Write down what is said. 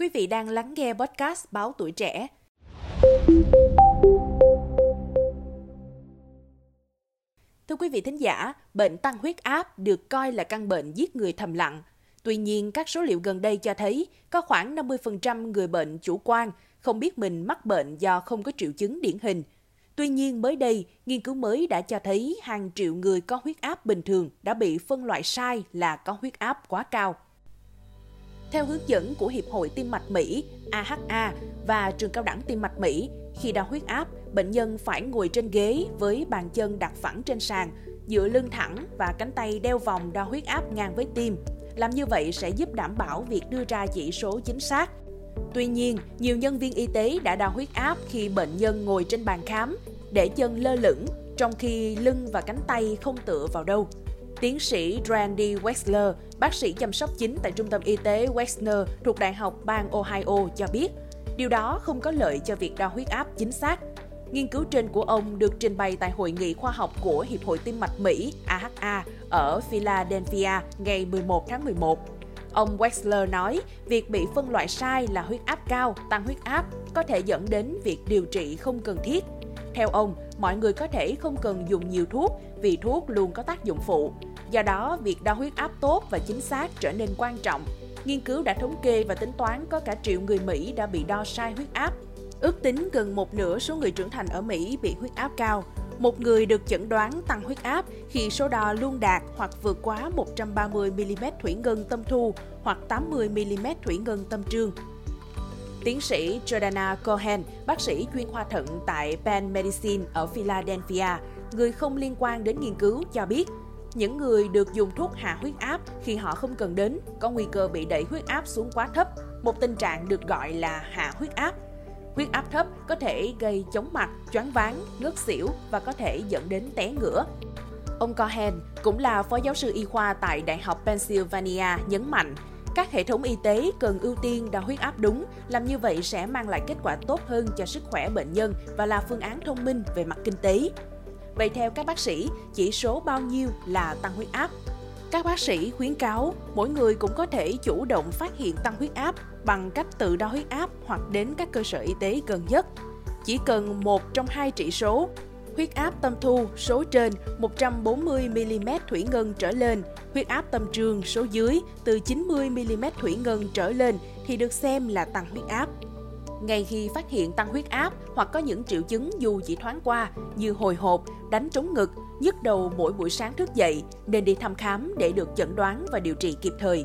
Quý vị đang lắng nghe podcast Báo Tuổi Trẻ. Thưa quý vị thính giả, bệnh tăng huyết áp được coi là căn bệnh giết người thầm lặng. Tuy nhiên, các số liệu gần đây cho thấy có khoảng 50% người bệnh chủ quan, không biết mình mắc bệnh do không có triệu chứng điển hình. Tuy nhiên, mới đây, nghiên cứu mới đã cho thấy hàng triệu người có huyết áp bình thường đã bị phân loại sai là có huyết áp quá cao. Theo hướng dẫn của Hiệp hội Tim mạch Mỹ, AHA và Trường Cao đẳng Tim mạch Mỹ, khi đo huyết áp, bệnh nhân phải ngồi trên ghế với bàn chân đặt phẳng trên sàn, dựa lưng thẳng và cánh tay đeo vòng đo huyết áp ngang với tim. Làm như vậy sẽ giúp đảm bảo việc đưa ra chỉ số chính xác. Tuy nhiên, nhiều nhân viên y tế đã đo huyết áp khi bệnh nhân ngồi trên bàn khám, để chân lơ lửng, trong khi lưng và cánh tay không tựa vào đâu. Tiến sĩ Randy Wexler, bác sĩ chăm sóc chính tại Trung tâm Y tế Wexner thuộc Đại học bang Ohio cho biết, điều đó không có lợi cho việc đo huyết áp chính xác. Nghiên cứu trên của ông được trình bày tại Hội nghị khoa học của Hiệp hội Tim mạch Mỹ AHA ở Philadelphia ngày 11 tháng 11. Ông Wexler nói, việc bị phân loại sai là huyết áp cao, tăng huyết áp có thể dẫn đến việc điều trị không cần thiết. Theo ông, mọi người có thể không cần dùng nhiều thuốc vì thuốc luôn có tác dụng phụ. Do đó, việc đo huyết áp tốt và chính xác trở nên quan trọng. Nghiên cứu đã thống kê và tính toán có cả triệu người Mỹ đã bị đo sai huyết áp. Ước tính gần một nửa số người trưởng thành ở Mỹ bị huyết áp cao. Một người được chẩn đoán tăng huyết áp khi số đo luôn đạt hoặc vượt quá 130mm thủy ngân tâm thu hoặc 80mm thủy ngân tâm trương. Tiến sĩ Jordana Cohen, bác sĩ chuyên khoa thận tại Penn Medicine ở Philadelphia, người không liên quan đến nghiên cứu cho biết, những người được dùng thuốc hạ huyết áp khi họ không cần đến có nguy cơ bị đẩy huyết áp xuống quá thấp, một tình trạng được gọi là hạ huyết áp. Huyết áp thấp có thể gây chóng mặt, choáng váng, ngất xỉu và có thể dẫn đến té ngửa. Ông Cohen cũng là phó giáo sư y khoa tại Đại học Pennsylvania nhấn mạnh, các hệ thống y tế cần ưu tiên đo huyết áp đúng, làm như vậy sẽ mang lại kết quả tốt hơn cho sức khỏe bệnh nhân và là phương án thông minh về mặt kinh tế. Vậy theo các bác sĩ, chỉ số bao nhiêu là tăng huyết áp? Các bác sĩ khuyến cáo mỗi người cũng có thể chủ động phát hiện tăng huyết áp bằng cách tự đo huyết áp hoặc đến các cơ sở y tế gần nhất. Chỉ cần một trong hai chỉ số huyết áp tâm thu số trên 140mm thủy ngân trở lên, huyết áp tâm trương số dưới từ 90mm thủy ngân trở lên thì được xem là tăng huyết áp. Ngay khi phát hiện tăng huyết áp hoặc có những triệu chứng dù chỉ thoáng qua như hồi hộp, đánh trống ngực, nhức đầu mỗi buổi sáng thức dậy, nên đi thăm khám để được chẩn đoán và điều trị kịp thời.